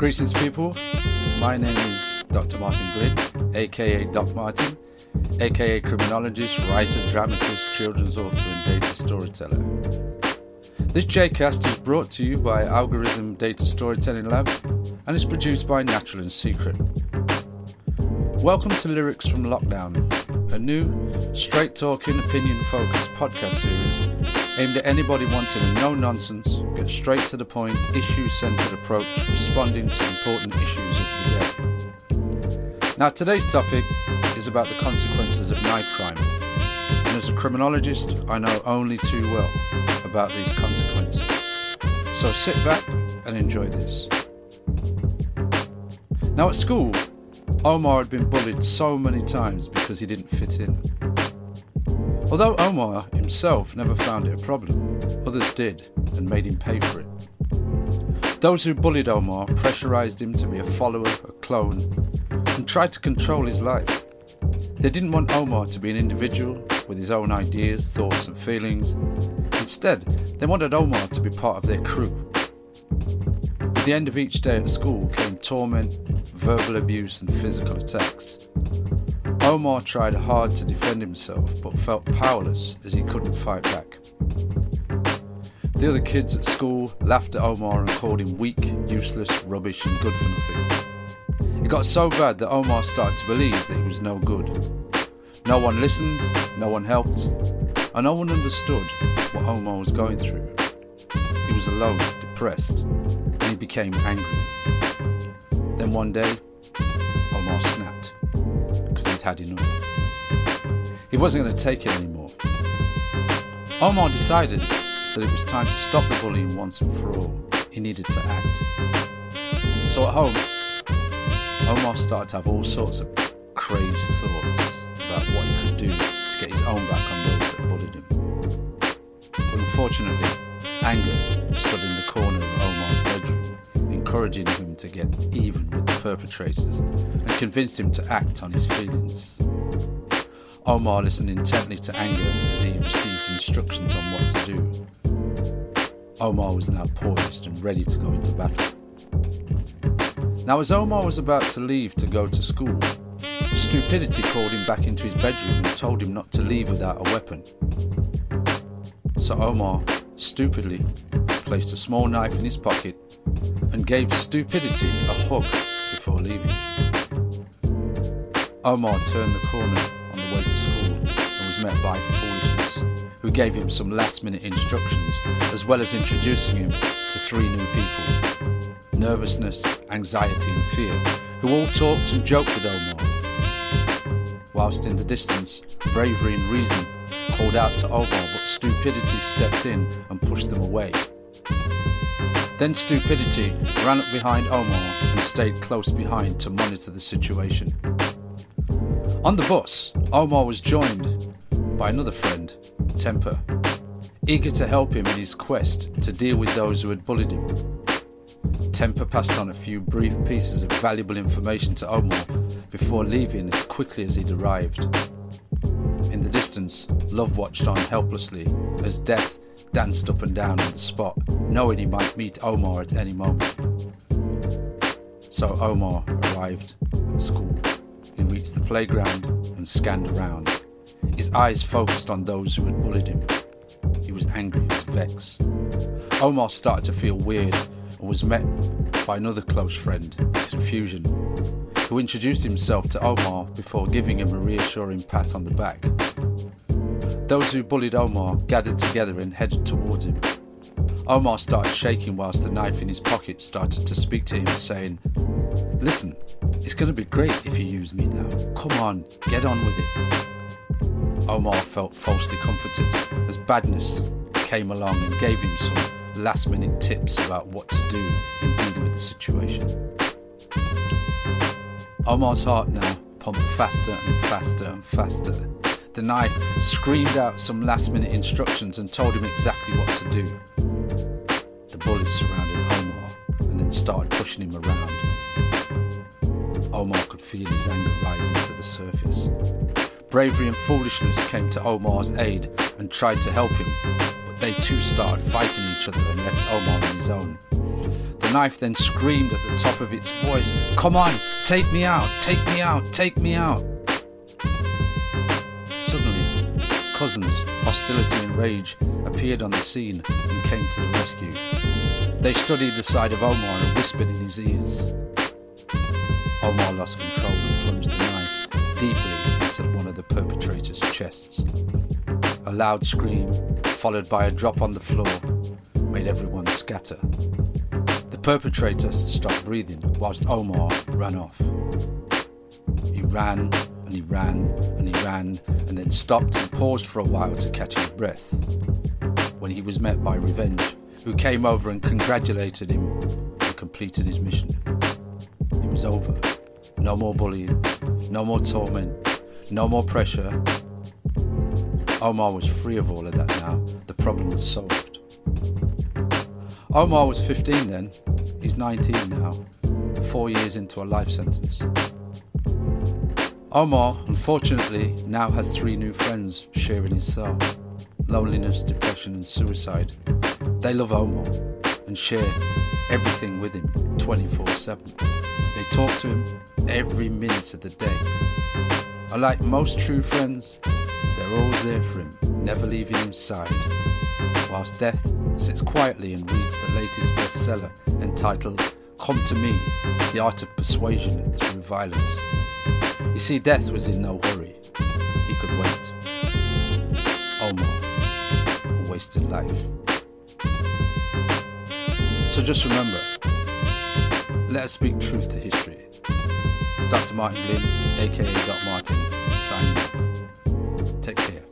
Greetings, people. My name is Dr. Martin Glynn, aka Doc Martin, aka criminologist, writer, dramatist, children's author, and data storyteller. This JCast is brought to you by Algorhythm Data Storytelling Lab and is produced by Natural and Secret. Welcome to Lyrics from Lockdown, a new, straight talking, opinion focused podcast series aimed at anybody wanting a no nonsense, get straight to the point, issue centered approach, responding to important issues of the day. Now, today's topic is about the consequences of knife crime. And as a criminologist, I know only too well about these consequences. So sit back and enjoy this. Now, at school, Omar had been bullied so many times because he didn't fit in. Although Omar himself never found it a problem, others did and made him pay for it. Those who bullied Omar pressurized him to be a follower, a clone, and tried to control his life. They didn't want Omar to be an individual with his own ideas, thoughts, and feelings. Instead, they wanted Omar to be part of their crew. At the end of each day at school came torment, verbal abuse, and physical attacks. Omar tried hard to defend himself but felt powerless as he couldn't fight back. The other kids at school laughed at Omar and called him weak, useless, rubbish, and good for nothing. It got so bad that Omar started to believe that he was no good. No one listened, no one helped, and no one understood what Omar was going through. He was alone, depressed, and he became angry. Then one day, Omar snapped had enough. He wasn't going to take it anymore. Omar decided that it was time to stop the bullying once and for all. He needed to act. So at home, Omar started to have all sorts of crazed thoughts about what he could do to get his own back on those that bullied him. But unfortunately, anger stood in the corner of Omar's bedroom, encouraging him to get even with the perpetrators and convinced him to act on his feelings. Omar listened intently to anger as he received instructions on what to do. Omar was now poised and ready to go into battle. Now, as Omar was about to leave to go to school, stupidity called him back into his bedroom and told him not to leave without a weapon. So Omar stupidly placed a small knife in his pocket and gave stupidity a hug before leaving. Omar turned the corner on the way to school and was met by foolishness, who gave him some last minute instructions as well as introducing him to three new people nervousness, anxiety, and fear, who all talked and joked with Omar. Whilst in the distance, bravery and reason called out to Omar, but stupidity stepped in and pushed them away. Then stupidity ran up behind Omar and stayed close behind to monitor the situation. On the bus, Omar was joined by another friend, Temper, eager to help him in his quest to deal with those who had bullied him. Temper passed on a few brief pieces of valuable information to Omar before leaving as quickly as he'd arrived. In the distance, Love watched on helplessly as Death danced up and down on the spot, knowing he might meet Omar at any moment. So Omar arrived at school. He reached the playground and scanned around. His eyes focused on those who had bullied him. He was angry, he was vexed. Omar started to feel weird and was met by another close friend, Confusion, who introduced himself to Omar before giving him a reassuring pat on the back. Those who bullied Omar gathered together and headed towards him. Omar started shaking whilst the knife in his pocket started to speak to him, saying, Listen, it's going to be great if you use me now. Come on, get on with it. Omar felt falsely comforted as Badness came along and gave him some last minute tips about what to do in dealing with the situation. Omar's heart now pumped faster and faster and faster. The knife screamed out some last minute instructions and told him exactly what to do. The bullets surrounded Omar and then started pushing him around. Omar could feel his anger rising to the surface. Bravery and foolishness came to Omar's aid and tried to help him, but they too started fighting each other and left Omar on his own. The The knife then screamed at the top of its voice, Come on, take me out, take me out, take me out. Cousins, hostility and rage, appeared on the scene and came to the rescue. They studied the side of Omar and whispered in his ears. Omar lost control and plunged the knife deeply into one of the perpetrator's chests. A loud scream, followed by a drop on the floor, made everyone scatter. The perpetrator stopped breathing whilst Omar ran off. He ran and he ran and he ran and then stopped and paused for a while to catch his breath when he was met by Revenge, who came over and congratulated him and completed his mission. It was over. No more bullying, no more torment, no more pressure. Omar was free of all of that now. The problem was solved. Omar was 15 then. He's 19 now, four years into a life sentence. Omar, unfortunately, now has three new friends sharing his cell loneliness, depression, and suicide. They love Omar and share everything with him 24 7. They talk to him every minute of the day. Unlike most true friends, they're always there for him, never leaving his side. Whilst Death sits quietly and reads the latest bestseller entitled Come to Me The Art of Persuasion Through Violence. You see, Death was in no hurry. He could wait. Omar, a wasted life. So just remember let us speak truth to history. Dr. Martin Glynn, aka Doc Martin, signing off. Take care.